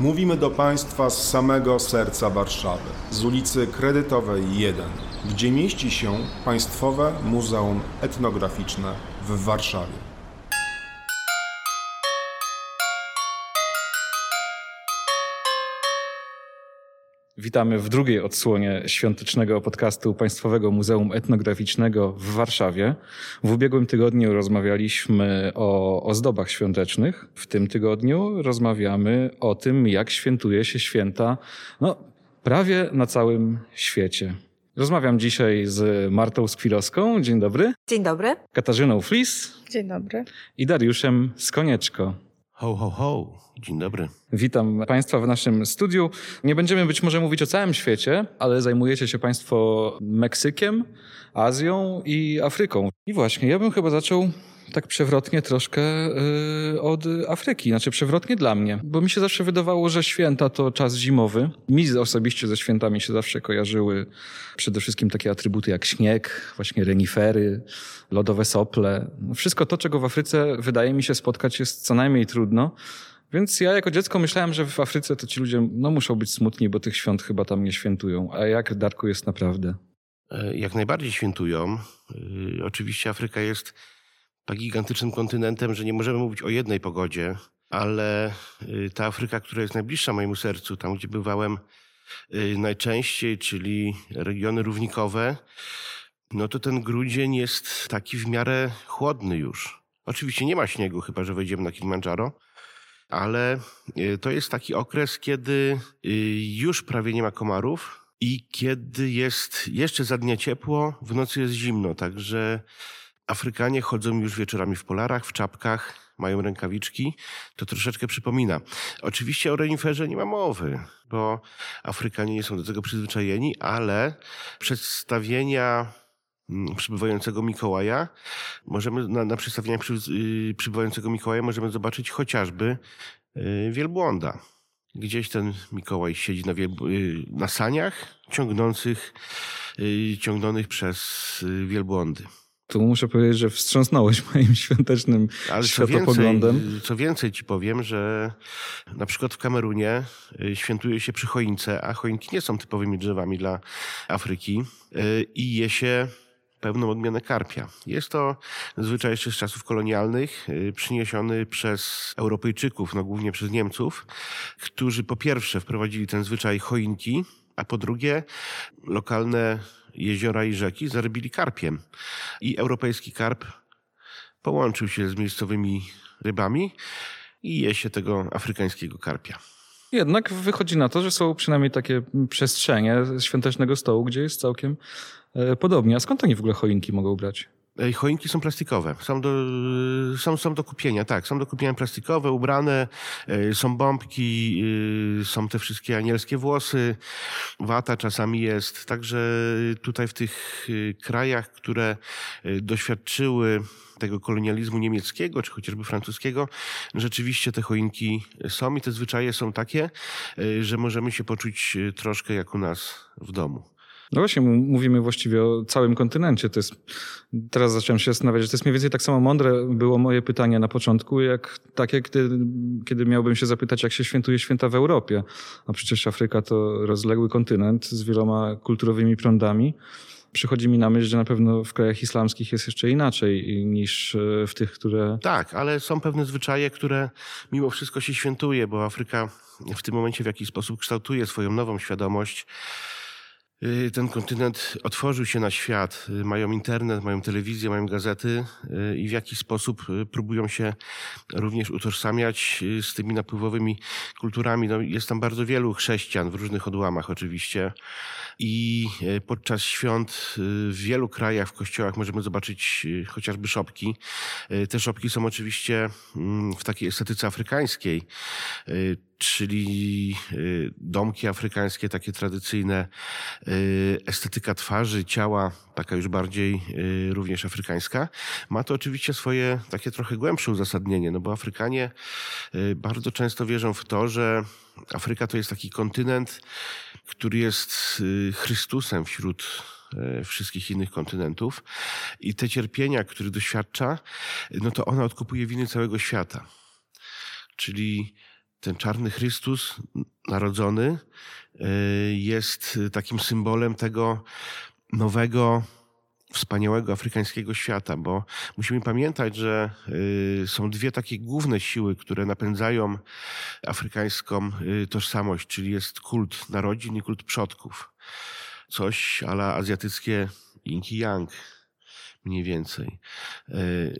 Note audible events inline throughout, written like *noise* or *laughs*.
Mówimy do Państwa z samego serca Warszawy, z ulicy Kredytowej 1, gdzie mieści się Państwowe Muzeum Etnograficzne w Warszawie. Witamy w drugiej odsłonie świątecznego podcastu Państwowego Muzeum Etnograficznego w Warszawie. W ubiegłym tygodniu rozmawialiśmy o ozdobach świątecznych. W tym tygodniu rozmawiamy o tym, jak świętuje się święta no, prawie na całym świecie. Rozmawiam dzisiaj z Martą Skwilowską. Dzień dobry. Dzień dobry. Katarzyną Flis Dzień dobry. i Dariuszem Skonieczko. Ho, ho, ho. Dzień dobry. Witam Państwa w naszym studiu. Nie będziemy być może mówić o całym świecie, ale zajmujecie się Państwo Meksykiem, Azją i Afryką. I właśnie, ja bym chyba zaczął tak przewrotnie troszkę yy, od Afryki. Znaczy przewrotnie dla mnie, bo mi się zawsze wydawało, że święta to czas zimowy. Mi osobiście ze świętami się zawsze kojarzyły przede wszystkim takie atrybuty jak śnieg, właśnie renifery, lodowe sople. Wszystko to, czego w Afryce wydaje mi się spotkać jest co najmniej trudno. Więc ja jako dziecko myślałem, że w Afryce to ci ludzie no, muszą być smutni, bo tych świąt chyba tam nie świętują. A jak, Darku, jest naprawdę? E, Jak najbardziej świętują. Y, Oczywiście Afryka jest tak gigantycznym kontynentem, że nie możemy mówić o jednej pogodzie, ale y, ta Afryka, która jest najbliższa mojemu sercu, tam gdzie bywałem y, najczęściej, czyli regiony równikowe, no to ten grudzień jest taki w miarę chłodny już. Oczywiście nie ma śniegu, chyba że wejdziemy na Kilimandżaro, ale y, to jest taki okres, kiedy już prawie nie ma komarów i kiedy jest jeszcze za dnia ciepło, w nocy jest zimno, także Afrykanie chodzą już wieczorami w polarach, w czapkach, mają rękawiczki. To troszeczkę przypomina. Oczywiście o reniferze nie ma mowy, bo Afrykanie nie są do tego przyzwyczajeni, ale przedstawienia mm, przybywającego Mikołaja, możemy na, na przedstawieniach przy, yy, przybywającego Mikołaja możemy zobaczyć chociażby yy, wielbłąda. Gdzieś ten Mikołaj siedzi na, wielb- yy, na saniach ciągnących, yy, ciągnonych przez yy, wielbłądy. Tu muszę powiedzieć, że wstrząsnąłeś *laughs* moim świątecznym Ale co więcej, światopoglądem. co więcej ci powiem, że na przykład w Kamerunie y, świętuje się przy choince, a choinki nie są typowymi drzewami dla Afryki y, i je się pewną odmianę karpia. Jest to zwyczaj jeszcze z czasów kolonialnych, y, przyniesiony przez Europejczyków, no głównie przez Niemców, którzy po pierwsze wprowadzili ten zwyczaj choinki, a po drugie lokalne jeziora i rzeki zarbili karpiem. I europejski karp połączył się z miejscowymi rybami i je się tego afrykańskiego karpia. Jednak wychodzi na to, że są przynajmniej takie przestrzenie świątecznego stołu, gdzie jest całkiem e, podobnie. A skąd oni w ogóle choinki mogą brać? Choinki są plastikowe, są do, są, są do kupienia, tak, są do kupienia plastikowe, ubrane, e, są bombki, e, są te wszystkie anielskie włosy, wata czasami jest, także tutaj w tych e, krajach, które doświadczyły tego kolonializmu niemieckiego, czy chociażby francuskiego, rzeczywiście te choinki są i te zwyczaje są takie, że możemy się poczuć troszkę jak u nas w domu. No właśnie, mówimy właściwie o całym kontynencie. To jest, teraz zacząłem się zastanawiać, że to jest mniej więcej tak samo mądre było moje pytanie na początku, jak takie, kiedy, kiedy miałbym się zapytać, jak się świętuje święta w Europie. A przecież Afryka to rozległy kontynent z wieloma kulturowymi prądami. Przychodzi mi na myśl, że na pewno w krajach islamskich jest jeszcze inaczej niż e, w tych, które Tak, ale są pewne zwyczaje, które mimo wszystko się świętuje, bo Afryka w tym momencie w jakiś sposób kształtuje swoją nową świadomość. Y, Ten kontynent otworzył się na świat. Y, Mają internet, mają telewizję, mają gazety y, i w jakiś sposób próbują się również utożsamiać z tymi napływowymi kulturami. No, jest tam bardzo wielu chrześcijan w różnych odłamach oczywiście. I podczas świąt w wielu krajach w kościołach możemy zobaczyć chociażby szopki. Te szopki są oczywiście mm, w takiej estetyce afrykańskiej, czyli y, domki afrykańskie, takie tradycyjne, y, estetyka twarzy, ciała, taka już bardziej y, również afrykańska. Ma to oczywiście swoje takie trochę głębsze uzasadnienie, no bo Afrykanie bardzo często wierzą w to, że Afryka to jest taki kontynent, który jest Chrystusem wśród wszystkich innych kontynentów i te cierpienia, które doświadcza, no to ona odkupuje winy całego świata. Czyli ten czarny Chrystus narodzony y, jest takim symbolem tego nowego, wspaniałego afrykańskiego świata, bo musimy pamiętać, że y, są dwie takie główne siły, które napędzają afrykańską y, tożsamość, czyli jest kult narodzin i kult przodków. Coś ala azjatyckie yin yang mniej więcej.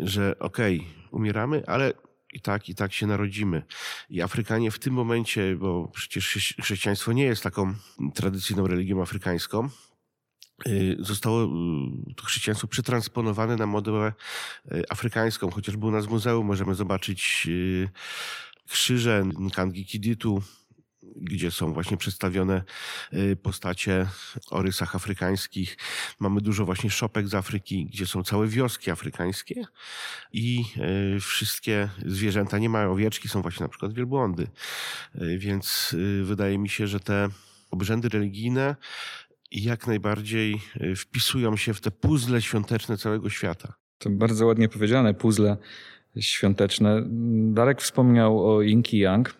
Że okej, okay, umieramy, ale i tak, i tak się narodzimy. I Afrykanie w tym momencie, bo przecież chrześcijaństwo nie jest taką tradycyjną religią afrykańską, y, zostało y, to chrześcijaństwo przetransponowane na modelę y, afrykańską. Chociażby u nas w muzeum możemy zobaczyć krzyże Nkangi Kiditu, gdzie są właśnie przedstawione y, postacie o rysach afrykańskich. Mamy dużo właśnie szopek z Afryki, gdzie są całe wioski afrykańskie i y, wszystkie zwierzęta, nie mają owieczki, są właśnie na przykład wielbłądy. Y, więc wydaje mi się, że te obrzędy religijne jak najbardziej wpisują się w te puzzle świąteczne całego świata. To bardzo ładnie powiedziane, puzzle świąteczne. Darek wspomniał o Yin Yang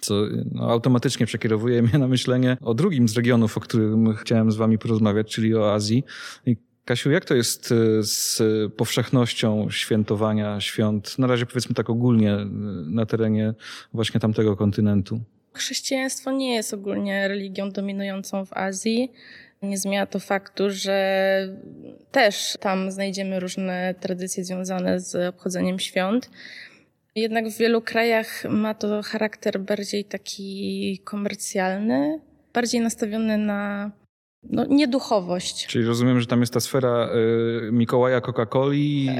co no, automatycznie przekierowuje mnie na myślenie o drugim z regionów, o którym chciałem z wami porozmawiać, czyli o Azji. I Kasiu, jak to jest e, z powszechnością świętowania świąt, na razie powiedzmy tak ogólnie, e, na terenie właśnie tamtego kontynentu? Chrześcijaństwo nie jest ogólnie religią dominującą w Azji. Nie zmienia to faktu, że też tam znajdziemy różne tradycje związane z obchodzeniem świąt. Jednak w wielu krajach ma to charakter bardziej taki komercjalny, bardziej nastawiony na no, nieduchowość. Czyli rozumiem, że tam jest ta sfera y, Mikołaja Coca-Coli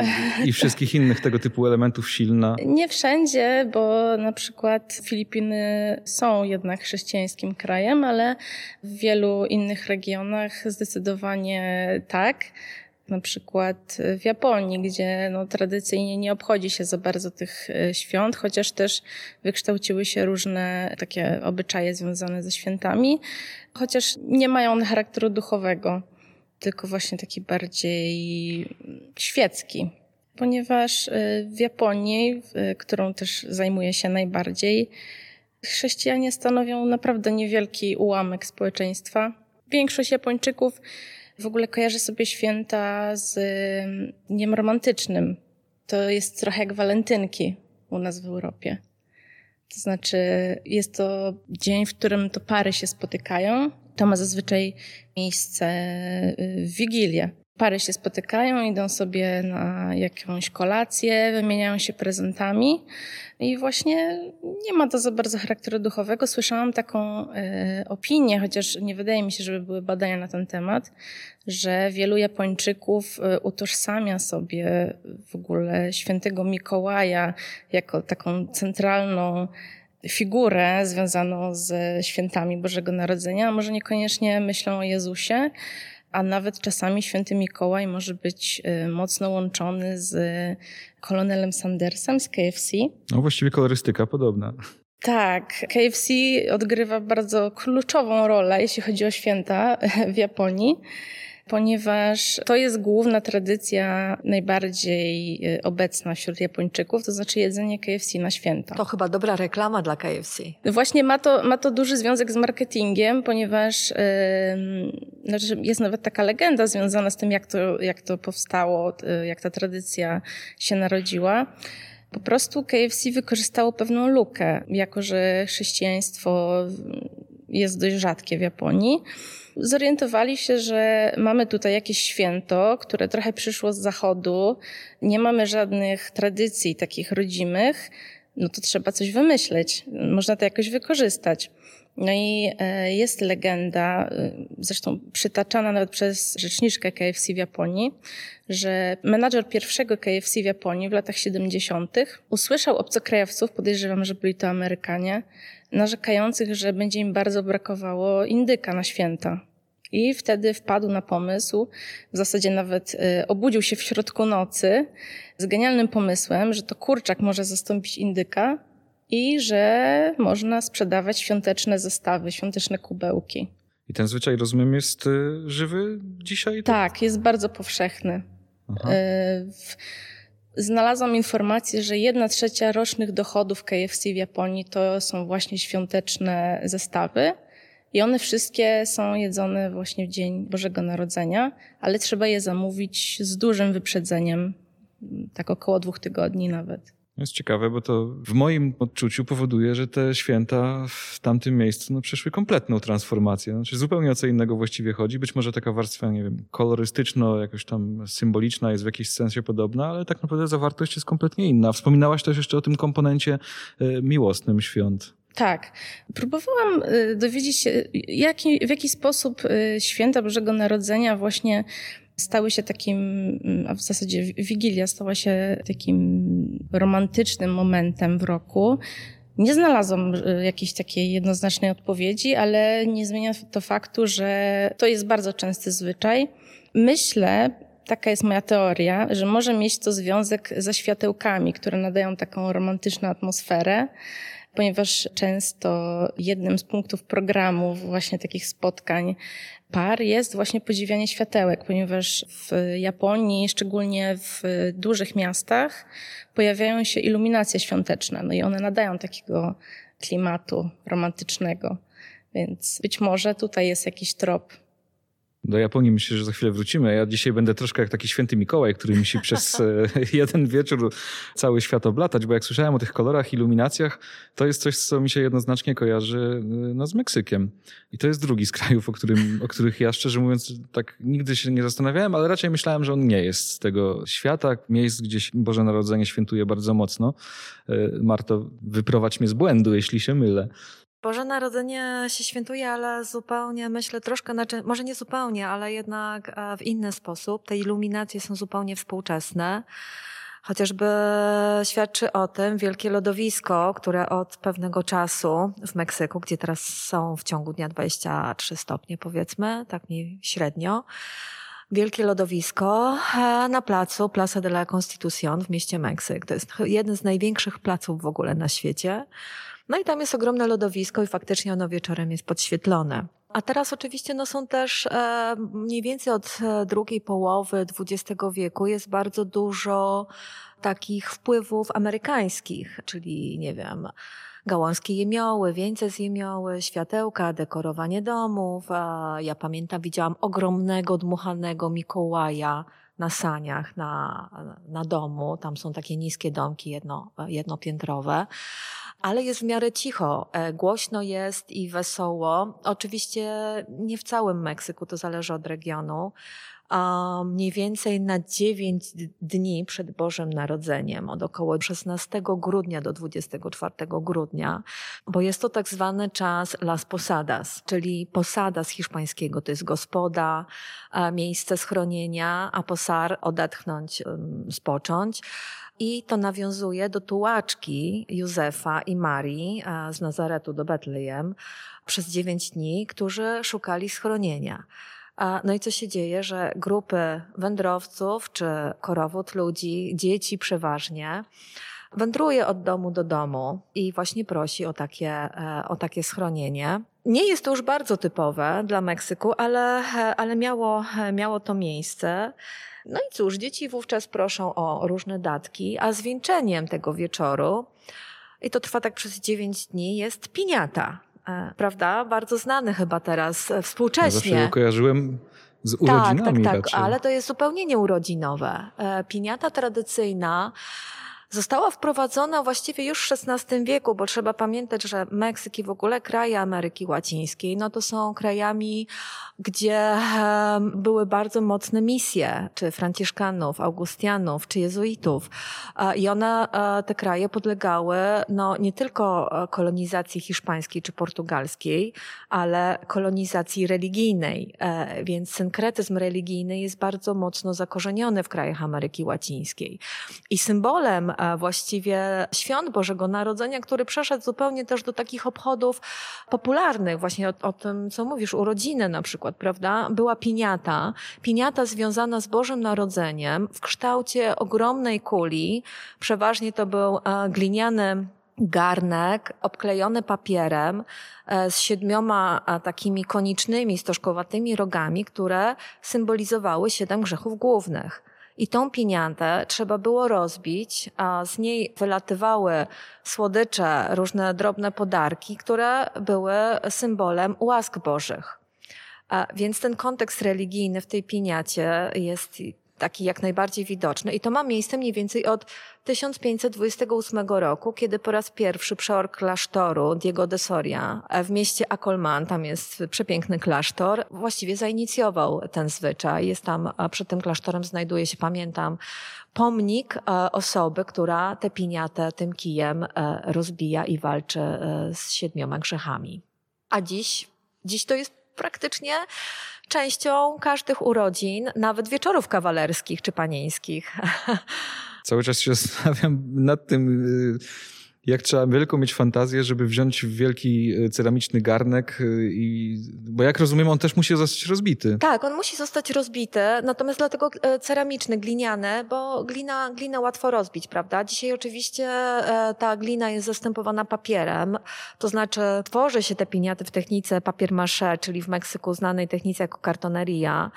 i, wszystkich innych tego typu elementów silna. Nie wszędzie, bo na przykład Filipiny są jednak chrześcijańskim krajem, ale w wielu innych regionach zdecydowanie tak na przykład w Japonii, gdzie no, tradycyjnie nie obchodzi się za bardzo tych e, świąt, chociaż też wykształciły się różne takie obyczaje związane ze świętami, chociaż nie mają one charakteru duchowego, tylko właśnie taki bardziej świecki. Ponieważ e, w Japonii, którą też zajmuję się najbardziej, chrześcijanie stanowią naprawdę niewielki ułamek społeczeństwa. Większość Japończyków w ogóle kojarzę sobie święta z mm, dniem romantycznym. To jest trochę jak walentynki u nas w Europie. To znaczy, jest to dzień, w którym to pary się spotykają. To ma zazwyczaj miejsce y, w Wigilię. Pary się spotykają, idą sobie na jakąś kolację, wymieniają się prezentami i właśnie nie ma to za bardzo charakteru duchowego. Słyszałam taką e, opinię, chociaż nie wydaje mi się, żeby były badania na ten temat, że wielu Japończyków e, utożsamia sobie w ogóle świętego Mikołaja jako taką centralną figurę związaną ze świętami Bożego Narodzenia, może niekoniecznie myślą o Jezusie, a nawet czasami święty Mikołaj może być y, mocno łączony z kolonelem Sandersem z KFC. No właściwie kolorystyka podobna. Tak, KFC odgrywa bardzo kluczową rolę, jeśli chodzi o święta *laughs* w Japonii ponieważ to jest główna tradycja najbardziej y, obecna wśród Japończyków, to znaczy jedzenie KFC na święta. To chyba dobra reklama dla KFC. Właśnie ma to, ma to duży związek z marketingiem, ponieważ yy, jest nawet taka legenda związana z tym, jak to, jak to powstało, y, jak ta tradycja się narodziła. Po prostu KFC wykorzystało pewną lukę, jako że chrześcijaństwo jest dość rzadkie w Japonii zorientowali się, że mamy tutaj jakieś święto, które trochę przyszło z zachodu, nie mamy żadnych tradycji takich rodzimych, no to trzeba coś wymyśleć, można to jakoś wykorzystać. No i e, jest legenda, e, zresztą przytaczana nawet przez rzeczniczkę KFC w Japonii, że menadżer pierwszego KFC w Japonii w latach 70. usłyszał obcokrajowców, podejrzewam, że byli to Amerykanie, narzekających, że będzie im bardzo brakowało indyka na święta. I wtedy wpadł na pomysł, w zasadzie nawet y, obudził się w środku nocy z genialnym pomysłem, że to kurczak może zastąpić indyka i że można sprzedawać świąteczne zestawy, świąteczne kubełki. I ten zwyczaj, rozumiem, jest y, żywy dzisiaj? Tak, jest bardzo powszechny. Aha. Y, Znalazłam informację, że jedna trzecia rocznych dochodów KFC w Japonii to są właśnie świąteczne zestawy. I one wszystkie są jedzone właśnie w dzień Bożego Narodzenia, ale trzeba je zamówić z dużym wyprzedzeniem, tak około dwóch tygodni nawet. Jest ciekawe, bo to w moim odczuciu powoduje, że te święta w tamtym miejscu no, przeszły kompletną transformację. Znaczy zupełnie o co innego właściwie chodzi. Być może taka warstwa, nie wiem, kolorystyczno, jakoś tam symboliczna jest w jakimś sensie podobna, ale tak naprawdę zawartość jest kompletnie inna. Wspominałaś też jeszcze o tym komponencie y, miłosnym świąt. Tak. Próbowałam y, dowiedzieć się, jaki, w jaki sposób y, święta Bożego Narodzenia właśnie stały się takim, a w zasadzie Wigilia stała się takim romantycznym momentem w roku. Nie znalazłam y, jakiejś takiej jednoznacznej odpowiedzi, ale nie zmienia to faktu, że to jest bardzo częsty zwyczaj. Myślę, taka jest moja teoria, że może mieć to związek ze światełkami, które nadają taką romantyczną atmosferę ponieważ często jednym z punktów programu właśnie takich spotkań par jest właśnie podziwianie światełek, ponieważ w Japonii, szczególnie w dużych miastach, pojawiają się iluminacje świąteczne, no i one nadają takiego klimatu romantycznego. Więc być może tutaj jest jakiś trop do Japonii myślę, że za chwilę wrócimy. Ja dzisiaj będę troszkę jak taki święty Mikołaj, który musi przez *laughs* e, jeden wieczór cały świat oblatać, bo jak słyszałem o tych kolorach, iluminacjach, to jest coś, co mi się jednoznacznie kojarzy e, no, z Meksykiem. I to jest drugi z krajów, o, którym, o których ja szczerze mówiąc tak nigdy się nie zastanawiałem, ale raczej myślałem, że on nie jest z tego świata, miejsc, gdzie Boże Narodzenie świętuje bardzo mocno. E, Marto, wyprowadź mnie z błędu, jeśli się mylę. Boże Narodzenie się świętuje, ale zupełnie myślę troszkę, znaczy, może nie zupełnie, ale jednak e, w inny sposób. Te iluminacje są zupełnie współczesne. Chociażby świadczy o tym wielkie lodowisko, które od pewnego czasu w Meksyku, gdzie teraz są w ciągu dnia 23 stopnie powiedzmy, tak mniej średnio, wielkie lodowisko e, na placu Plaza de la Constitución w mieście Meksyk. To jest jeden z największych placów w ogóle na świecie. No i tam jest ogromne lodowisko i faktycznie ono wieczorem jest podświetlone. A teraz oczywiście no, są też e, mniej więcej od e, drugiej połowy XX wieku jest bardzo dużo takich wpływów amerykańskich, czyli nie wiem, gałązkie jemioły, wieńce z jemioły, światełka, dekorowanie domów. Ja pamiętam, widziałam ogromnego, dmuchanego Mikołaja na saniach, na, na domu. Tam są takie niskie domki jedno, jednopiętrowe ale jest w miarę cicho. E, głośno jest i wesoło. Oczywiście nie w całym Meksyku, to zależy od regionu. Mniej więcej na 9 dni przed Bożym Narodzeniem, od około 16 grudnia do 24 grudnia, bo jest to tak zwany czas Las Posadas, czyli posada z hiszpańskiego, to jest gospoda, miejsce schronienia, a posar odetchnąć, spocząć. I to nawiązuje do tułaczki Józefa i Marii z Nazaretu do Betlejem przez dziewięć dni, którzy szukali schronienia. No i co się dzieje, że grupy wędrowców czy korowód ludzi, dzieci przeważnie, wędruje od domu do domu i właśnie prosi o takie, e, o takie schronienie. Nie jest to już bardzo typowe dla Meksyku, ale, ale miało, miało to miejsce. No i cóż, dzieci wówczas proszą o różne datki, a zwieńczeniem tego wieczoru, i to trwa tak przez dziewięć dni, jest piniata. E, prawda? Bardzo znany chyba teraz e, współcześnie. Ja zawsze kojarzyłem z urodzinami Tak, tak, tak, raczej. ale to jest zupełnie nieurodzinowe. E, piniata tradycyjna Została wprowadzona właściwie już w XVI wieku, bo trzeba pamiętać, że Meksyk i w ogóle kraje Ameryki Łacińskiej, no to są krajami, gdzie były bardzo mocne misje, czy Franciszkanów, Augustianów, czy Jezuitów. I one, e, te kraje podlegały no, nie tylko e, kolonizacji hiszpańskiej czy portugalskiej, ale kolonizacji religijnej. E, więc synkretyzm religijny jest bardzo mocno zakorzeniony w krajach Ameryki Łacińskiej. I symbolem właściwie świąt Bożego Narodzenia, który przeszedł zupełnie też do takich obchodów popularnych, właśnie o, o tym, co mówisz, urodziny na przykład, prawda? Była piniata, piniata związana z Bożym Narodzeniem w kształcie ogromnej kuli, przeważnie to był gliniany garnek obklejony papierem e, z siedmioma takimi konicznymi, stożkowatymi rogami, które symbolizowały siedem grzechów głównych. I tą piniantę trzeba było rozbić, a z niej wylatywały słodycze, różne drobne podarki, które były symbolem łask bożych. A więc ten kontekst religijny w tej piniacie jest taki jak najbardziej widoczny. I to ma miejsce mniej więcej od 1528 roku, kiedy po raz pierwszy przeor klasztoru Diego de Soria w mieście Acolman, tam jest przepiękny klasztor, właściwie zainicjował ten zwyczaj. Jest tam, przed tym klasztorem znajduje się, pamiętam, pomnik osoby, która tę piniatę tym kijem e, rozbija i walczy e, z siedmioma grzechami. A dziś, dziś to jest praktycznie częścią każdych urodzin, nawet wieczorów kawalerskich czy panieńskich. *laughs* Cały czas się zastanawiam nad tym y, jak trzeba wielką mieć fantazję, żeby wziąć wielki e, ceramiczny garnek e, i, bo jak rozumiem, on też musi zostać rozbity. Tak, on musi zostać rozbity, natomiast dlatego e, ceramiczny, gliniany, bo glina, glina łatwo rozbić, prawda? Dzisiaj oczywiście ta glina jest zastępowana papierem, to znaczy tworzy się te piniaty w technice papier maché, czyli w Meksyku znanej technice jako kartoneria,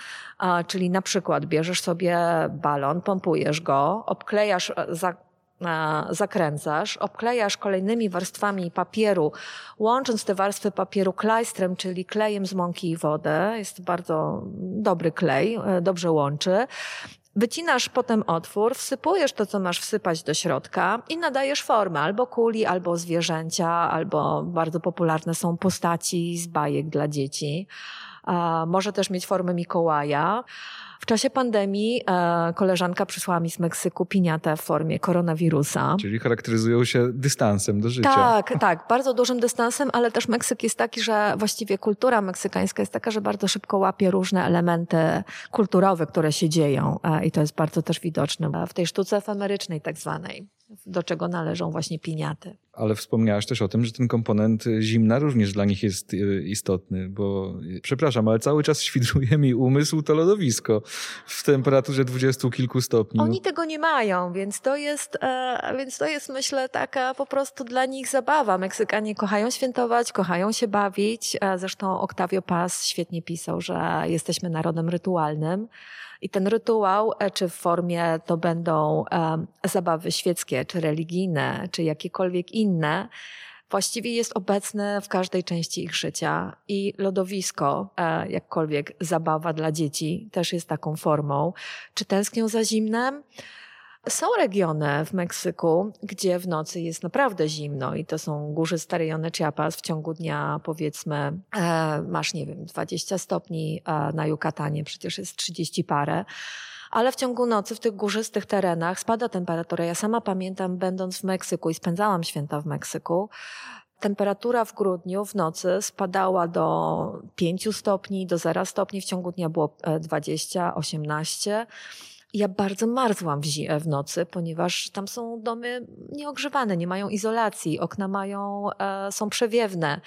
czyli na przykład bierzesz sobie balon, pompujesz go, obklejasz za zakręcasz, obklejasz kolejnymi warstwami papieru, łącząc te warstwy papieru klajstrem, czyli klejem z mąki i wodę. Jest bardzo dobry klej, e, dobrze łączy. Wycinasz potem otwór, wsypujesz to, co masz wsypać do środka i nadajesz formę albo kuli, albo zwierzęcia, albo bardzo popularne są postaci z bajek dla dzieci. Może też mieć formę Mikołaja. W czasie pandemii e, koleżanka przysłała mi z Meksyku piniatę w formie koronawirusa. Czyli charakteryzują się dystansem do życia. Tak, tak, bardzo dużym dystansem, ale też Meksyk jest taki, że właściwie kultura meksykańska jest taka, że bardzo szybko łapie różne elementy kulturowe, które się dzieją e, i to jest bardzo też widoczne w tej sztuce efemerycznej tak zwanej do czego należą właśnie piniaty. Ale wspomniałaś też o tym, że ten komponent zimna również dla nich jest y, istotny, bo przepraszam, ale cały czas świdruje mi umysł to lodowisko w temperaturze dwudziestu kilku stopni. Oni tego nie mają, więc to jest, e, więc to jest myślę taka po prostu dla nich zabawa. Meksykanie kochają świętować, kochają się bawić. E, zresztą Octavio Paz świetnie pisał, że jesteśmy narodem rytualnym. I ten rytuał, e, czy w formie to będą zabawy świeckie, czy religijne, czy jakiekolwiek inne, właściwie jest obecny w każdej części ich życia. I lodowisko, e, jakkolwiek zabawa dla dzieci, też jest taką formą. Czy tęsknią za zimnem? Są regiony w Meksyku, gdzie w nocy jest naprawdę zimno i to są górzyste rejony Chiapas. W ciągu dnia powiedzmy e, masz, nie wiem, 20 stopni, e, na Yucatanie przecież jest 30 parę ale w ciągu nocy w tych górzystych terenach spada temperatura. Ja sama pamiętam, będąc w Meksyku i spędzałam święta w Meksyku, temperatura w grudniu w nocy spadała do 5 stopni, do 0 stopni, w ciągu dnia było 20, e, 18. Ja bardzo marzłam w, w nocy, ponieważ tam są domy nieogrzewane, nie mają izolacji, okna mają, e, są przewiewne.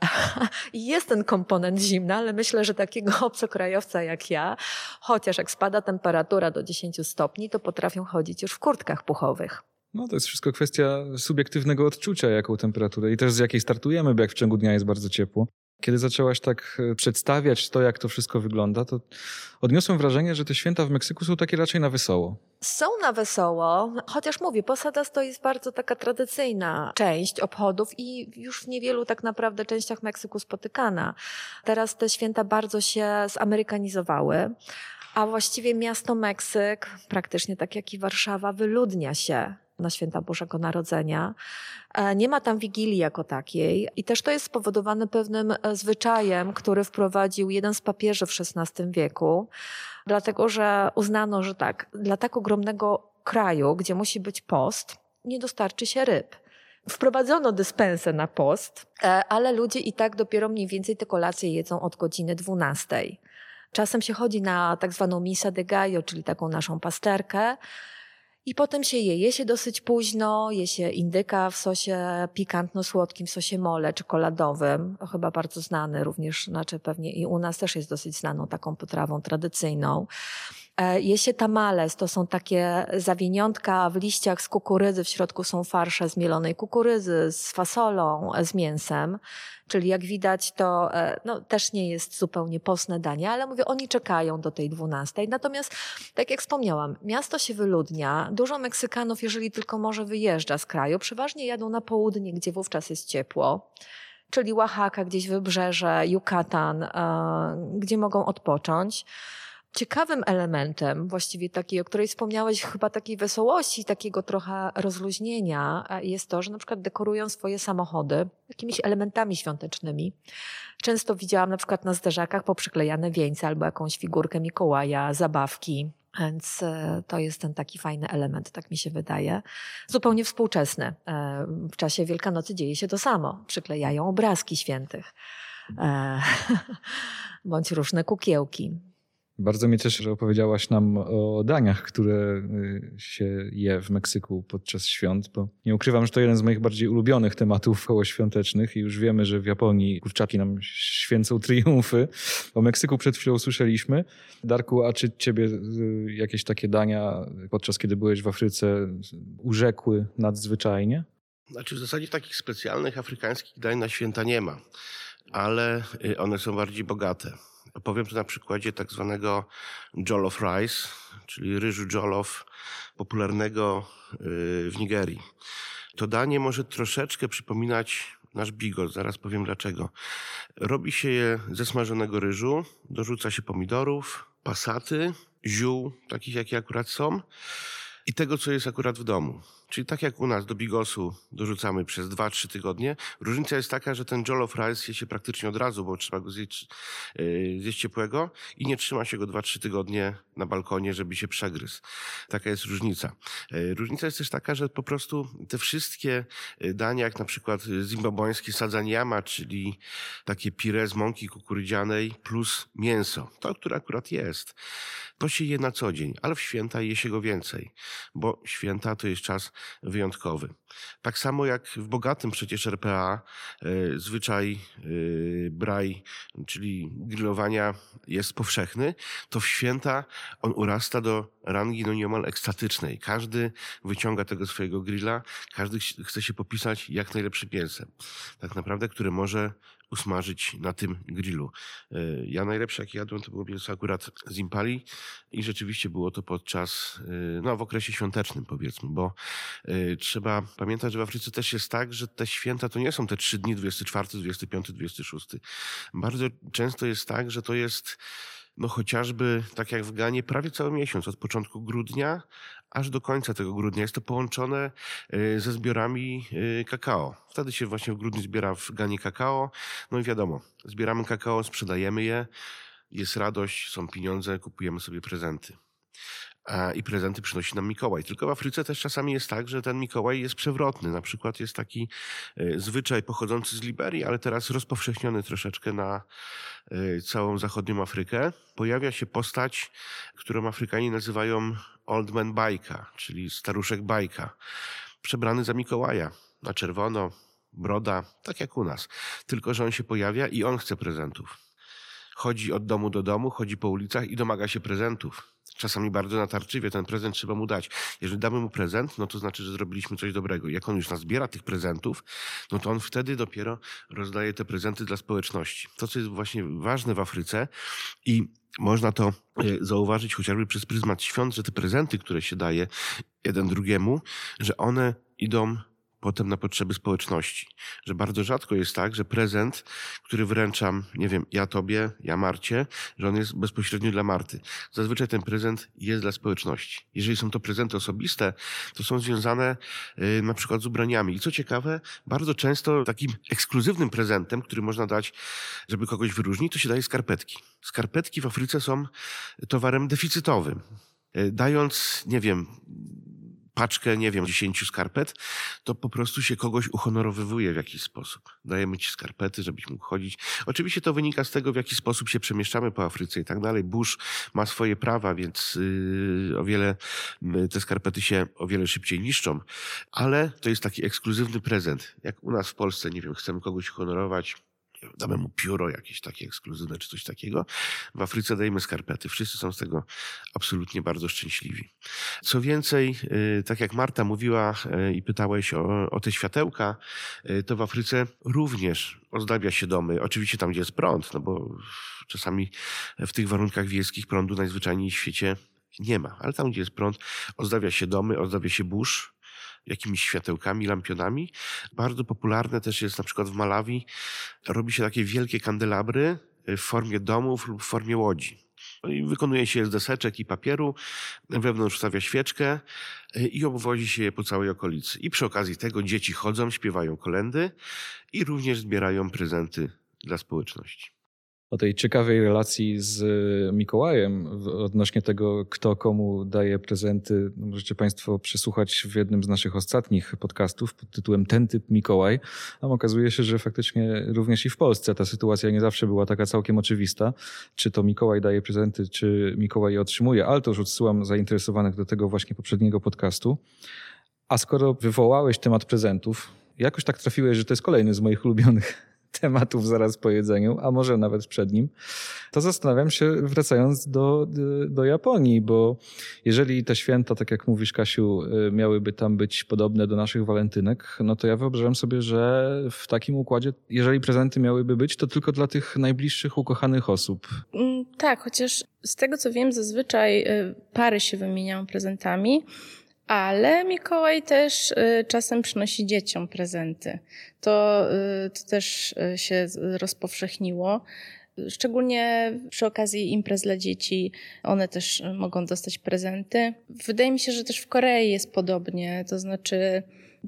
*laughs* I jest ten komponent zimna, ale myślę, że takiego *laughs* obcokrajowca jak ja, chociaż jak spada temperatura do 10 stopni, to potrafią chodzić już w kurtkach puchowych. No to jest wszystko kwestia subiektywnego odczucia, jaką temperaturę i też z jakiej startujemy, bo jak w ciągu dnia jest bardzo ciepło. Kiedy zaczęłaś tak e, przedstawiać to, jak to wszystko wygląda, to odniosłem wrażenie, że te święta w Meksyku są takie raczej na wesoło. Są na wesoło, chociaż mówię, Posadas to jest bardzo taka tradycyjna część obchodów i już w niewielu tak naprawdę częściach Meksyku spotykana. Teraz te święta bardzo się zamerykanizowały a właściwie miasto Meksyk, praktycznie tak jak i Warszawa, wyludnia się na święta Bożego Narodzenia. E, nie ma tam wigilii jako takiej i też to jest spowodowane pewnym e, zwyczajem, który wprowadził jeden z papieży w XVI wieku, dlatego że uznano, że tak, dla tak ogromnego kraju, gdzie musi być post, nie dostarczy się ryb. Wprowadzono dyspensę na post, e, ale ludzie i tak dopiero mniej więcej te kolacje jedzą od godziny 12. Czasem się chodzi na tak zwaną misa de gallo, czyli taką naszą pasterkę, i potem się je. Je się dosyć późno, je się indyka w sosie pikantno-słodkim, w sosie mole czekoladowym, chyba bardzo znany również, znaczy pewnie i u nas też jest dosyć znaną taką potrawą tradycyjną. E, je tamales, to są takie zawiniątka w liściach z kukurydzy, w środku są farsze z mielonej kukurydzy, z fasolą, z mięsem. Czyli jak widać, to e, no, też nie jest zupełnie postne danie, ale mówię, oni czekają do tej dwunastej. Natomiast, tak jak wspomniałam, miasto się wyludnia, dużo Meksykanów, jeżeli tylko może, wyjeżdża z kraju, przeważnie jadą na południe, gdzie wówczas jest ciepło czyli Oaxaca, gdzieś wybrzeże, Yucatan, e, gdzie mogą odpocząć. Ciekawym elementem, właściwie takiej, o której wspomniałeś, chyba takiej wesołości, takiego trochę rozluźnienia, e, jest to, że na przykład dekorują swoje samochody jakimiś elementami świątecznymi. Często widziałam na przykład na zderzakach poprzyklejane wieńce albo jakąś figurkę Mikołaja, zabawki. Więc e, to jest ten taki fajny element, tak mi się wydaje. Zupełnie współczesny. E, w czasie Wielkanocy dzieje się to samo. Przyklejają obrazki świętych *laughs* bądź różne kukiełki. Bardzo mnie cieszy, że opowiedziałaś nam o daniach, które y, się je w Meksyku podczas świąt, bo nie ukrywam, że to jeden z moich bardziej ulubionych tematów kołoświątecznych i już wiemy, że w Japonii kurczaki nam święcą triumfy. O Meksyku przed chwilą słyszeliśmy. Darku, a czy ciebie y, jakieś takie dania podczas kiedy byłeś w Afryce urzekły nadzwyczajnie? Znaczy w zasadzie takich specjalnych afrykańskich dań na święta nie ma, ale y, one są bardziej bogate. Powiem to na przykładzie tak zwanego jollof rice, czyli ryżu jollof, popularnego y, w Nigerii. To danie może troszeczkę przypominać nasz bigos, zaraz powiem dlaczego. Robi się je ze smażonego ryżu, dorzuca się pomidorów, pasaty, ziół, takich jakie akurat są, i tego, co jest akurat w domu. Czyli tak jak u nas do bigosu dorzucamy przez 2-3 tygodnie, różnica jest taka, że ten jollof rice je się praktycznie od razu, bo trzeba go zjeść, yy, zjeść ciepłego i nie trzyma się go 2-3 tygodnie na balkonie, żeby się przegryzł. Taka jest różnica. Yy, różnica jest też taka, że po prostu te wszystkie yy, dania, jak na przykład zimbabweńskie sadzaniama, czyli takie pire z mąki kukurydzianej plus mięso, to, które akurat jest, to się je na co dzień, ale w święta je się go więcej, bo święta to jest czas wyjątkowy. Tak samo jak w bogatym przecież RPA e, zwyczaj e, braj, czyli grillowania jest powszechny, to w święta on urasta do rangi no nieomal ekstatycznej. Każdy wyciąga tego swojego grilla, każdy chce się popisać jak najlepszym mięsem. Tak naprawdę, które może usmażyć na tym grillu. E, ja najlepsze, jakie jadłem, to było mięso akurat z impali i rzeczywiście było to podczas, e, no w okresie świątecznym powiedzmy, bo e, trzeba pamiętać, że w Afryce też jest tak, że te święta to nie są te trzy dni, 24, 25, 26. Bardzo często jest tak, że to jest no chociażby tak jak w Ganie, prawie cały miesiąc, od początku grudnia aż do końca tego grudnia. Jest to połączone y, ze zbiorami y, kakao. Wtedy się właśnie w grudniu zbiera w Ganie kakao. No i wiadomo, zbieramy kakao, sprzedajemy je, jest radość, są pieniądze, kupujemy sobie prezenty i prezenty przynosi nam Mikołaj. Tylko w Afryce też czasami jest tak, że ten Mikołaj jest przewrotny. Na przykład jest taki e, zwyczaj pochodzący z Liberii, ale teraz rozpowszechniony troszeczkę na e, całą zachodnią Afrykę. Pojawia się postać, którą Afrykanie nazywają Old Man Bajka, czyli staruszek bajka. Przebrany za Mikołaja, na czerwono, broda, tak jak u nas. Tylko, że on się pojawia i on chce prezentów. Chodzi od domu do domu, chodzi po ulicach i domaga się prezentów czasami bardzo natarczywie ten prezent trzeba mu dać. Jeżeli damy mu prezent, no to znaczy, że zrobiliśmy coś dobrego. Jak on już nazbiera tych prezentów, no to on wtedy dopiero rozdaje te prezenty dla społeczności. To, co jest właśnie ważne w Afryce i można to e, zauważyć chociażby przez pryzmat świąt, że te prezenty, które się daje jeden drugiemu, że one idą potem na potrzeby społeczności. Że bardzo rzadko jest tak, że prezent, który wręczam, nie wiem, ja tobie, ja Marcie, że on jest bezpośrednio dla Marty. Zazwyczaj ten prezent jest dla społeczności. Jeżeli są to prezenty osobiste, to są związane yy, na przykład z ubraniami. I co ciekawe, bardzo często takim ekskluzywnym prezentem, który można dać, żeby kogoś wyróżnić, to się daje skarpetki. Skarpetki w Afryce są towarem deficytowym. Y, dając, nie wiem, paczkę, nie wiem, dziesięciu skarpet, to po prostu się kogoś uhonorowywuje w jakiś sposób. Dajemy ci skarpety, żebyś mógł chodzić. Oczywiście to wynika z tego, w jaki sposób się przemieszczamy po Afryce i tak dalej. Bush ma swoje prawa, więc yy, o wiele, te skarpety się o wiele szybciej niszczą. Ale to jest taki ekskluzywny prezent. Jak u nas w Polsce, nie wiem, chcemy kogoś honorować, damy mu pióro jakieś takie ekskluzywne czy coś takiego. W Afryce dajemy skarpety. Wszyscy są z tego absolutnie bardzo szczęśliwi. Co więcej, y, tak jak Marta mówiła y, i pytałeś o, o te światełka, y, to w Afryce również ozdabia się domy. Oczywiście tam, gdzie jest prąd, no bo czasami w tych warunkach wiejskich prądu najzwyczajniej w świecie nie ma. Ale tam, gdzie jest prąd, ozdabia się domy, ozdabia się burz, jakimiś światełkami, lampionami. Bardzo popularne też jest na przykład w Malawi. Robi się takie wielkie kandelabry w formie domów lub w formie łodzi. No i wykonuje się z deseczek i papieru, wewnątrz stawia świeczkę y, i obwozi się je po całej okolicy. I przy okazji tego dzieci chodzą, śpiewają kolendy i również zbierają prezenty dla społeczności o tej ciekawej relacji z Mikołajem odnośnie tego, kto komu daje prezenty. Możecie Państwo przesłuchać w jednym z naszych ostatnich podcastów pod tytułem Ten typ Mikołaj. Tam okazuje się, że faktycznie również i w Polsce ta sytuacja nie zawsze była taka całkiem oczywista. Czy to Mikołaj daje prezenty, czy Mikołaj je otrzymuje, ale to już odsyłam zainteresowanych do tego właśnie poprzedniego podcastu. A skoro wywołałeś temat prezentów, jakoś tak trafiłeś, że to jest kolejny z moich ulubionych tematów zaraz po jedzeniu, a może nawet przed nim, to zastanawiam się, wracając do, do Japonii, bo jeżeli te święta, tak jak mówisz, Kasiu, y, miałyby tam być podobne do naszych walentynek, no to ja wyobrażam sobie, że w takim układzie, jeżeli prezenty miałyby być, to tylko dla tych najbliższych, ukochanych osób. Mm, tak, chociaż z tego co wiem, zazwyczaj y, pary się wymieniają prezentami. Ale Mikołaj też y, czasem przynosi dzieciom prezenty. To, y, to też y, się rozpowszechniło. Szczególnie przy okazji imprez dla dzieci, one też mogą dostać prezenty. Wydaje mi się, że też w Korei jest podobnie, to znaczy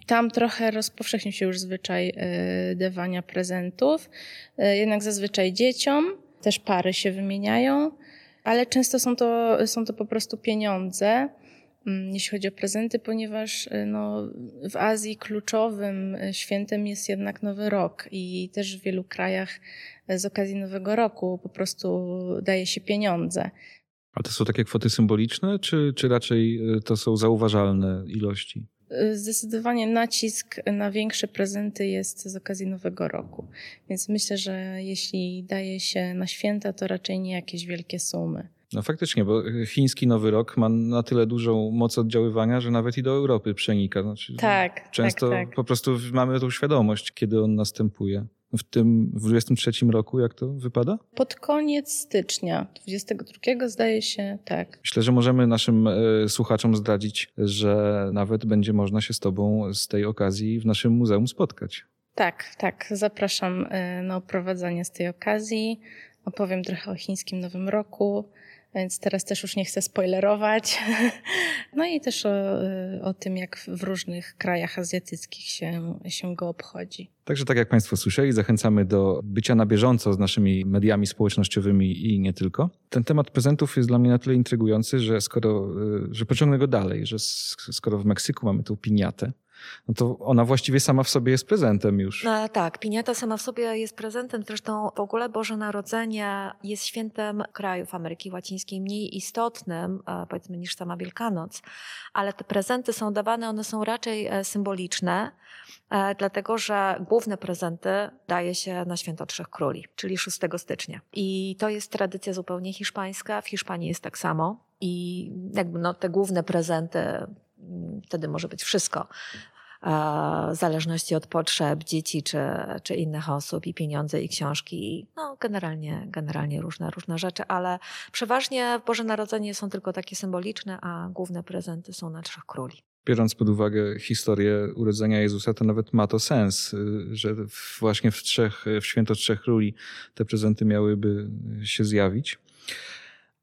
tam trochę rozpowszechnił się już zwyczaj dawania prezentów, jednak zazwyczaj dzieciom, też pary się wymieniają, ale często są to, są to po prostu pieniądze. Mm, jeśli chodzi o prezenty, ponieważ y, no, w Azji kluczowym y, świętem jest jednak Nowy Rok i też w wielu krajach y, z okazji Nowego Roku po prostu daje się pieniądze. A to są takie kwoty symboliczne, czy, czy raczej to są zauważalne ilości? Zdecydowanie nacisk na większe prezenty jest z okazji Nowego Roku. Więc myślę, że jeśli daje się na święta, to raczej nie jakieś wielkie sumy. No faktycznie, bo chiński Nowy Rok ma na tyle dużą moc oddziaływania, że nawet i do Europy przenika. Znaczy, tak. Często tak, tak. po prostu mamy tą świadomość, kiedy on następuje. W tym w 23 roku, jak to wypada? Pod koniec stycznia, 22 zdaje się, tak. Myślę, że możemy naszym e, słuchaczom zdradzić, że nawet będzie można się z Tobą z tej okazji w naszym muzeum spotkać. Tak, tak. Zapraszam e, na oprowadzanie z tej okazji. Opowiem trochę o chińskim Nowym Roku więc teraz też już nie chcę spoilerować. *laughs* No i też o, o tym, jak w różnych krajach azjatyckich się, się go obchodzi. Także tak jak Państwo słyszeli, zachęcamy do bycia na bieżąco z naszymi mediami społecznościowymi i nie tylko. Ten temat prezentów jest dla mnie na tyle intrygujący, że skoro, że pociągnę go dalej, że skoro w Meksyku mamy tą piniatę, no to ona właściwie sama w sobie jest prezentem już. No, tak, piniata sama w sobie jest prezentem. Zresztą w ogóle Boże Narodzenie jest świętem krajów Ameryki Łacińskiej mniej istotnym, e, powiedzmy, niż sama Wielkanoc, ale te prezenty są dawane, one są raczej e, symboliczne, e, dlatego że główne prezenty daje się na święto Trzech Króli, czyli 6 stycznia. I to jest tradycja zupełnie hiszpańska. W Hiszpanii jest tak samo. I jakby no, te główne prezenty wtedy może być wszystko. W zależności od potrzeb dzieci czy, czy innych osób, i pieniądze, i książki, no generalnie, generalnie różne, różne rzeczy, ale przeważnie Boże Narodzenie są tylko takie symboliczne, a główne prezenty są na Trzech Króli biorąc pod uwagę historię urodzenia Jezusa, to nawet ma to sens, że właśnie w, trzech, w święto Trzech Króli te prezenty miałyby się zjawić.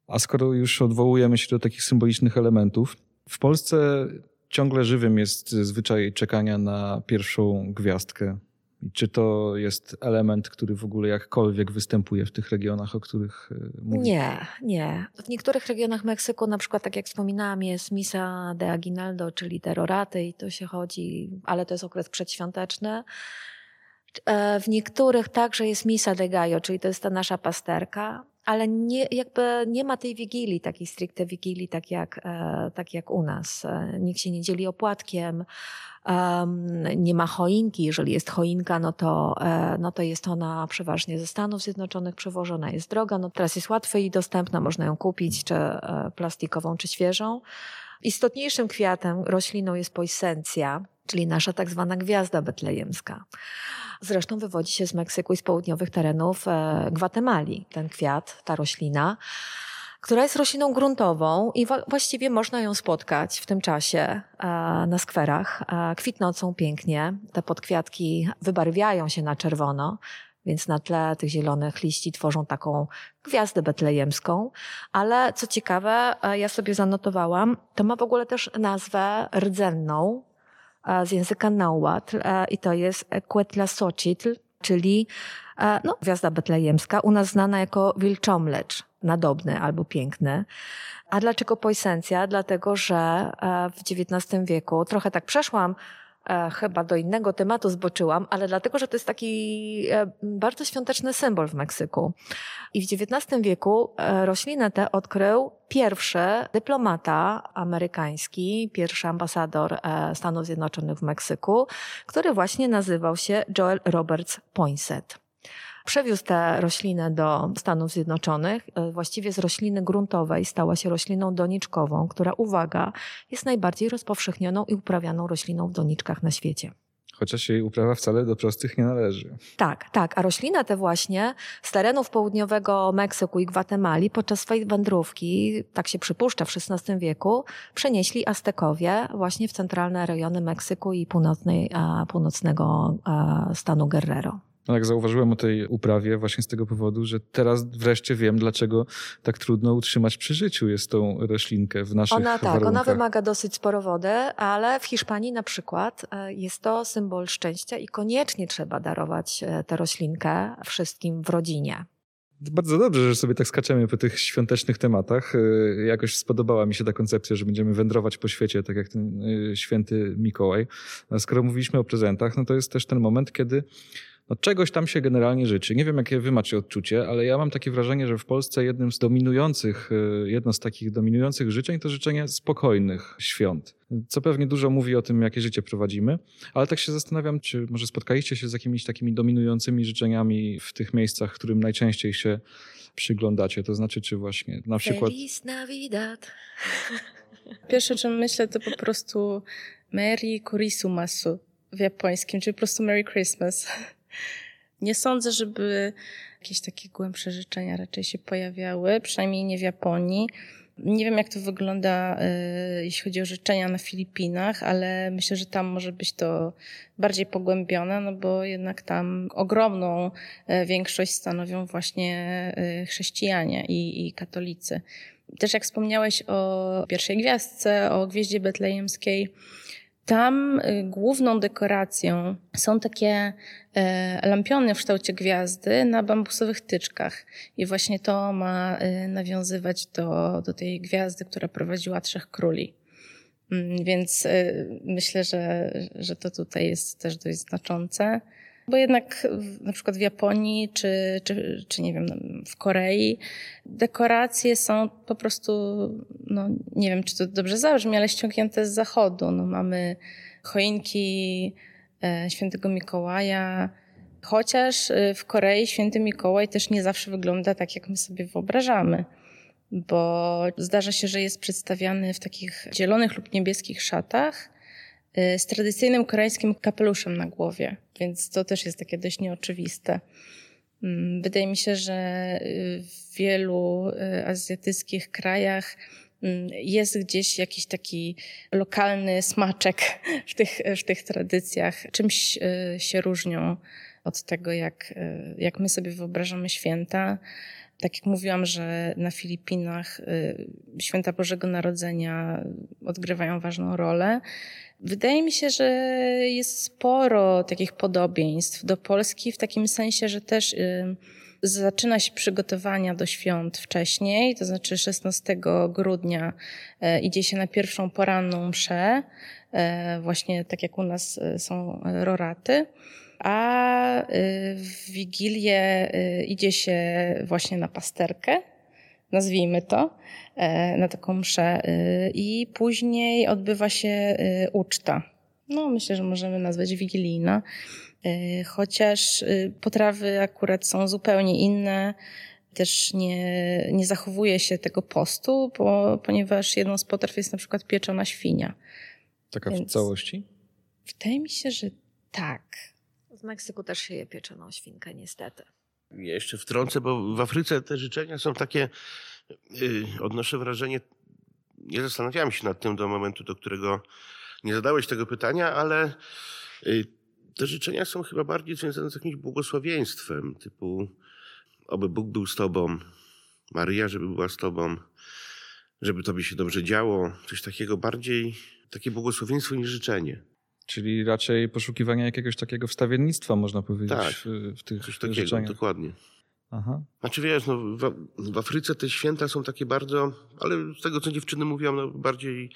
A skoro już odwołujemy się do takich symbolicznych elementów, w Polsce ciągle żywym jest zwyczaj czekania na pierwszą gwiazdkę. I czy to jest element, który w ogóle jakkolwiek występuje w tych regionach, o których e, mówię? Nie, nie. W niektórych regionach Meksyku, na przykład, tak jak wspominałam, jest Misa de Aguinaldo, czyli Teroraty i to się chodzi, ale to jest okres przedświąteczny. E, w niektórych także jest Misa de Gallo, czyli to jest ta nasza pasterka, ale nie, jakby nie ma tej wigilii, takiej stricte wigilii, tak jak, e, tak jak u nas. E, nikt się nie dzieli opłatkiem. Nie ma choinki. Jeżeli jest choinka, no to, e, no to jest ona przeważnie ze Stanów Zjednoczonych przywożona, jest droga. No teraz jest łatwa i dostępna, można ją kupić, czy plastikową, czy świeżą. Istotniejszym kwiatem, rośliną jest poisencja, czyli nasza tak zwana gwiazda betlejemska. Zresztą wywodzi się z Meksyku i z południowych terenów e, Gwatemali. Ten kwiat, ta roślina która jest rośliną gruntową i właściwie można ją spotkać w tym czasie e, na skwerach. E, kwitnącą pięknie. Te podkwiatki wybarwiają się na czerwono, więc na tle tych zielonych liści tworzą taką gwiazdę betlejemską. Ale co ciekawe, ja sobie zanotowałam, to ma w ogóle też nazwę rdzenną, z języka Nahuatl i to jest Quetzalcoatl, czyli no, gwiazda betlejemska, u nas znana jako wilczomlecz, nadobny albo piękny. A dlaczego poisencja? Dlatego, że w XIX wieku, trochę tak przeszłam E, chyba do innego tematu zboczyłam, ale dlatego, że to jest taki e, bardzo świąteczny symbol w Meksyku. I w XIX wieku e, roślinę tę odkrył pierwszy dyplomata amerykański, pierwszy ambasador Stanów Zjednoczonych w Meksyku, który właśnie nazywał się Joel Roberts Poinsett. Przewiózł tę roślinę do Stanów Zjednoczonych. E, właściwie z rośliny gruntowej stała się rośliną doniczkową, która, uwaga, jest najbardziej rozpowszechnioną i uprawianą rośliną w doniczkach na świecie. Chociaż jej uprawa wcale do prostych nie należy. Tak, tak. A roślina te właśnie z terenów południowego Meksyku i Gwatemali podczas swojej wędrówki, tak się przypuszcza w XVI wieku, przenieśli Aztekowie właśnie w centralne rejony Meksyku i północnej, północnego stanu Guerrero. No jak zauważyłem o tej uprawie właśnie z tego powodu, że teraz wreszcie wiem, dlaczego tak trudno utrzymać przy życiu jest tą roślinkę w naszych ona, tak, Ona wymaga dosyć sporo wody, ale w Hiszpanii na przykład e, jest to symbol szczęścia i koniecznie trzeba darować e, tę roślinkę wszystkim w rodzinie. Bardzo dobrze, że sobie tak skaczemy po tych świątecznych tematach. E, jakoś spodobała mi się ta koncepcja, że będziemy wędrować po świecie, tak jak ten święty Mikołaj. Skoro mówiliśmy o prezentach, no to jest też ten moment, kiedy no czegoś tam się generalnie życzy. Nie wiem, jakie wy macie odczucie, ale ja mam takie wrażenie, że w Polsce jednym z dominujących, e, jedno z takich dominujących życzeń to życzenie spokojnych świąt. Co pewnie dużo mówi o tym, jakie życie prowadzimy, ale tak się zastanawiam, czy może spotkaliście się z jakimiś takimi dominującymi życzeniami w tych miejscach, którym najczęściej się przyglądacie? To znaczy, czy właśnie na przykład... Feliz Navidad. *laughs* Pierwsze, czym myślę, to po prostu Merry Kurisumasu w japońskim, czyli po prostu Merry Christmas. Nie sądzę, żeby jakieś takie głębsze życzenia raczej się pojawiały, przynajmniej nie w Japonii. Nie wiem, jak to wygląda, y, jeśli chodzi o życzenia na Filipinach, ale myślę, że tam może być to bardziej pogłębione, no bo jednak tam ogromną y, większość stanowią właśnie y, chrześcijanie i, i katolicy. Też jak wspomniałeś o pierwszej gwiazdce, o gwieździe betlejemskiej, tam y, główną dekoracją są takie e, lampiony w kształcie gwiazdy na bambusowych tyczkach. I właśnie to ma y, nawiązywać do, do tej gwiazdy, która prowadziła Trzech Króli. Mm, więc y, myślę, że, że to tutaj jest też dość znaczące. Bo jednak na przykład w Japonii czy, czy, czy nie wiem, w Korei dekoracje są po prostu, no nie wiem, czy to dobrze zabrzmi, ale ściągnięte z zachodu. No, mamy choinki e, świętego Mikołaja, chociaż e, w Korei święty Mikołaj też nie zawsze wygląda tak, jak my sobie wyobrażamy bo zdarza się, że jest przedstawiany w takich zielonych lub niebieskich szatach, z tradycyjnym koreańskim kapeluszem na głowie, więc to też jest takie dość nieoczywiste. Mm, wydaje mi się, że y, w wielu y, azjatyckich krajach mm, jest gdzieś jakiś taki lokalny smaczek w tych, w tych tradycjach. Czymś się różnią od tego, jak, jak my sobie wyobrażamy święta. Tak jak mówiłam, że na Filipinach święta Bożego Narodzenia odgrywają ważną rolę. Wydaje mi się, że jest sporo takich podobieństw do Polski, w takim sensie, że też y, zaczyna się przygotowania do świąt wcześniej, to znaczy 16 grudnia y, idzie się na pierwszą poranną mszę, y, właśnie tak jak u nas są roraty, a w Wigilię idzie się właśnie na pasterkę, nazwijmy to, e, na taką mszę. E, I później odbywa się uczta. No, myślę, że możemy nazwać wigilijna. Y, chociaż y, potrawy akurat są zupełnie inne. Też nie, nie zachowuje się tego postu, bo, ponieważ jedną z potraw jest na przykład pieczona świnia. Taka Więc- w całości? Wydaje mi się, że tak. W Meksyku też się je pieczoną świnkę, niestety. Ja jeszcze wtrącę, bo w Afryce te życzenia są takie, yy, odnoszę wrażenie, nie zastanawiałem się nad tym do momentu, do którego nie zadałeś tego pytania, ale yy, te życzenia są chyba bardziej związane z jakimś błogosławieństwem, typu oby Bóg był z tobą, Maryja, żeby była z tobą, żeby tobie się dobrze działo, coś takiego bardziej, takie błogosławieństwo niż życzenie. Czyli raczej poszukiwania jakiegoś takiego wstawiennictwa, można powiedzieć, Tak. w, w tych Coś takiego, życzeniach. dokładnie. Aha. Znaczy wiesz, no, w, w Afryce te święta są takie bardzo, ale z tego co dziewczyny mówią, no, bardziej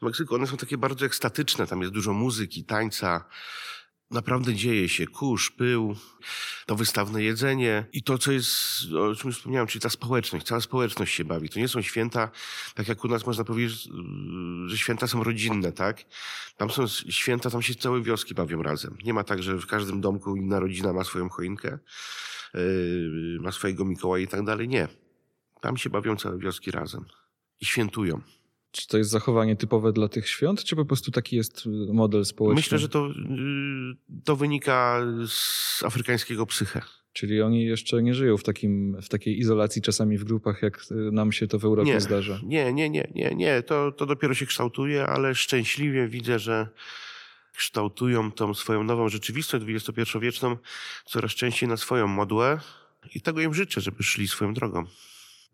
w Meksyku, one są takie bardzo ekstatyczne, tam jest dużo muzyki, tańca, naprawdę dzieje się, kurz, pył, to wystawne jedzenie i to, co jest, o czym wspomniałem, czyli ta społeczność, cała społeczność się bawi. To nie są święta, tak jak u nas można powiedzieć, że święta są rodzinne, tak? Tam są święta, tam się całe wioski bawią razem. Nie ma tak, że w każdym domku inna rodzina ma swoją choinkę, yy, ma swojego Mikołaja i tak dalej. Nie. Tam się bawią całe wioski razem i świętują. Czy to jest zachowanie typowe dla tych świąt, czy po prostu taki jest y, model społeczny? Myślę, że to, yy, to wynika z afrykańskiego psyche. Czyli oni jeszcze nie żyją w, takim, w takiej izolacji czasami w grupach, jak y, nam się to w Europie Nie. zdarza. Nie, nie, nie, nie, nie. To, to dopiero się kształtuje, ale szczęśliwie widzę, że kształtują tą swoją nową rzeczywistość XXI-wieczną coraz częściej na swoją modłę i tego im życzę, żeby szli swoją drogą.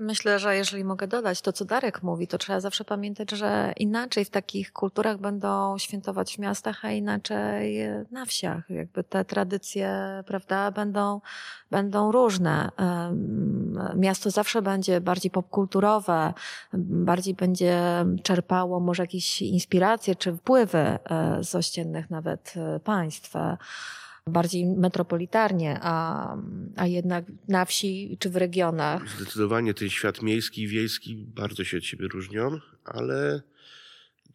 Myślę, że jeżeli mogę dodać to, co Darek mówi, to trzeba zawsze pamiętać, że inaczej w takich kulturach będą świętować w miastach, a inaczej na wsiach. Jakby te tradycje, prawda, będą, będą różne. Miasto zawsze będzie bardziej popkulturowe, bardziej będzie czerpało może jakieś inspiracje czy wpływy e, z ościennych nawet e, państw. Bardziej metropolitarnie, a, a jednak na wsi czy w regionach. Zdecydowanie ten świat miejski i wiejski bardzo się od siebie różnią, ale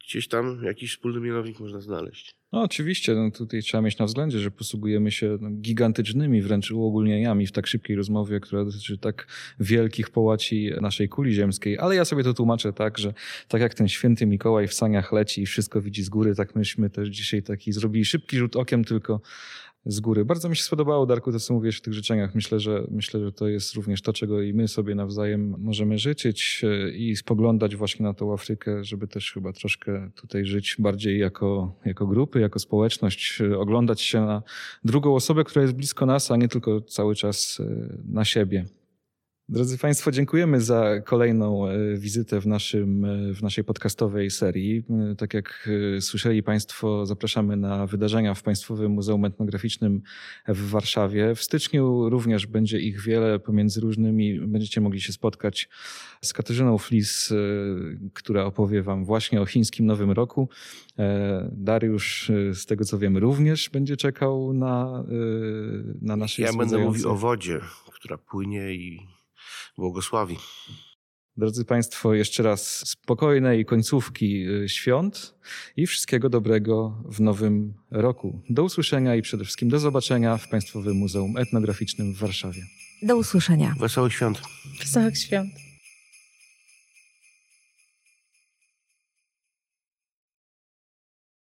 gdzieś tam jakiś wspólny mianownik można znaleźć. No oczywiście, no tutaj trzeba mieć na względzie, że posługujemy się no, gigantycznymi wręcz uogólnieniami w tak szybkiej rozmowie, która dotyczy tak wielkich połaci naszej kuli ziemskiej, ale ja sobie to tłumaczę tak, że tak jak ten święty Mikołaj w saniach leci i wszystko widzi z góry, tak myśmy też dzisiaj taki zrobili. Szybki rzut okiem tylko z góry. Bardzo mi się spodobało, Darku, to co mówisz w tych życzeniach. Myślę, że myślę, że to jest również to, czego i my sobie nawzajem możemy życzyć e, i spoglądać właśnie na tą Afrykę, żeby też chyba troszkę tutaj żyć bardziej jako, jako grupy, jako społeczność, e, oglądać się na drugą osobę, która jest blisko nas, a nie tylko cały czas e, na siebie. Drodzy Państwo, dziękujemy za kolejną e, wizytę w, naszym, e, w naszej podcastowej serii. E, Tak jak słyszeli Państwo, zapraszamy na wydarzenia w Państwowym Muzeum Etnograficznym w Warszawie. W styczniu również będzie ich wiele pomiędzy różnymi. Będziecie mogli się spotkać z Katarzyną Flis, która opowie Wam właśnie o chińskim Nowym Roku. Dariusz, z tego co wiem, również będzie czekał na, na naszej Ja będę mówił o wodzie, która płynie i błogosławi. Drodzy Państwo, jeszcze raz spokojnej końcówki y, świąt i wszystkiego dobrego w nowym roku. Do usłyszenia i przede wszystkim do zobaczenia w Państwowym Muzeum Etnograficznym w Warszawie. do usłyszenia. Wesołych świąt. Wesołych świąt.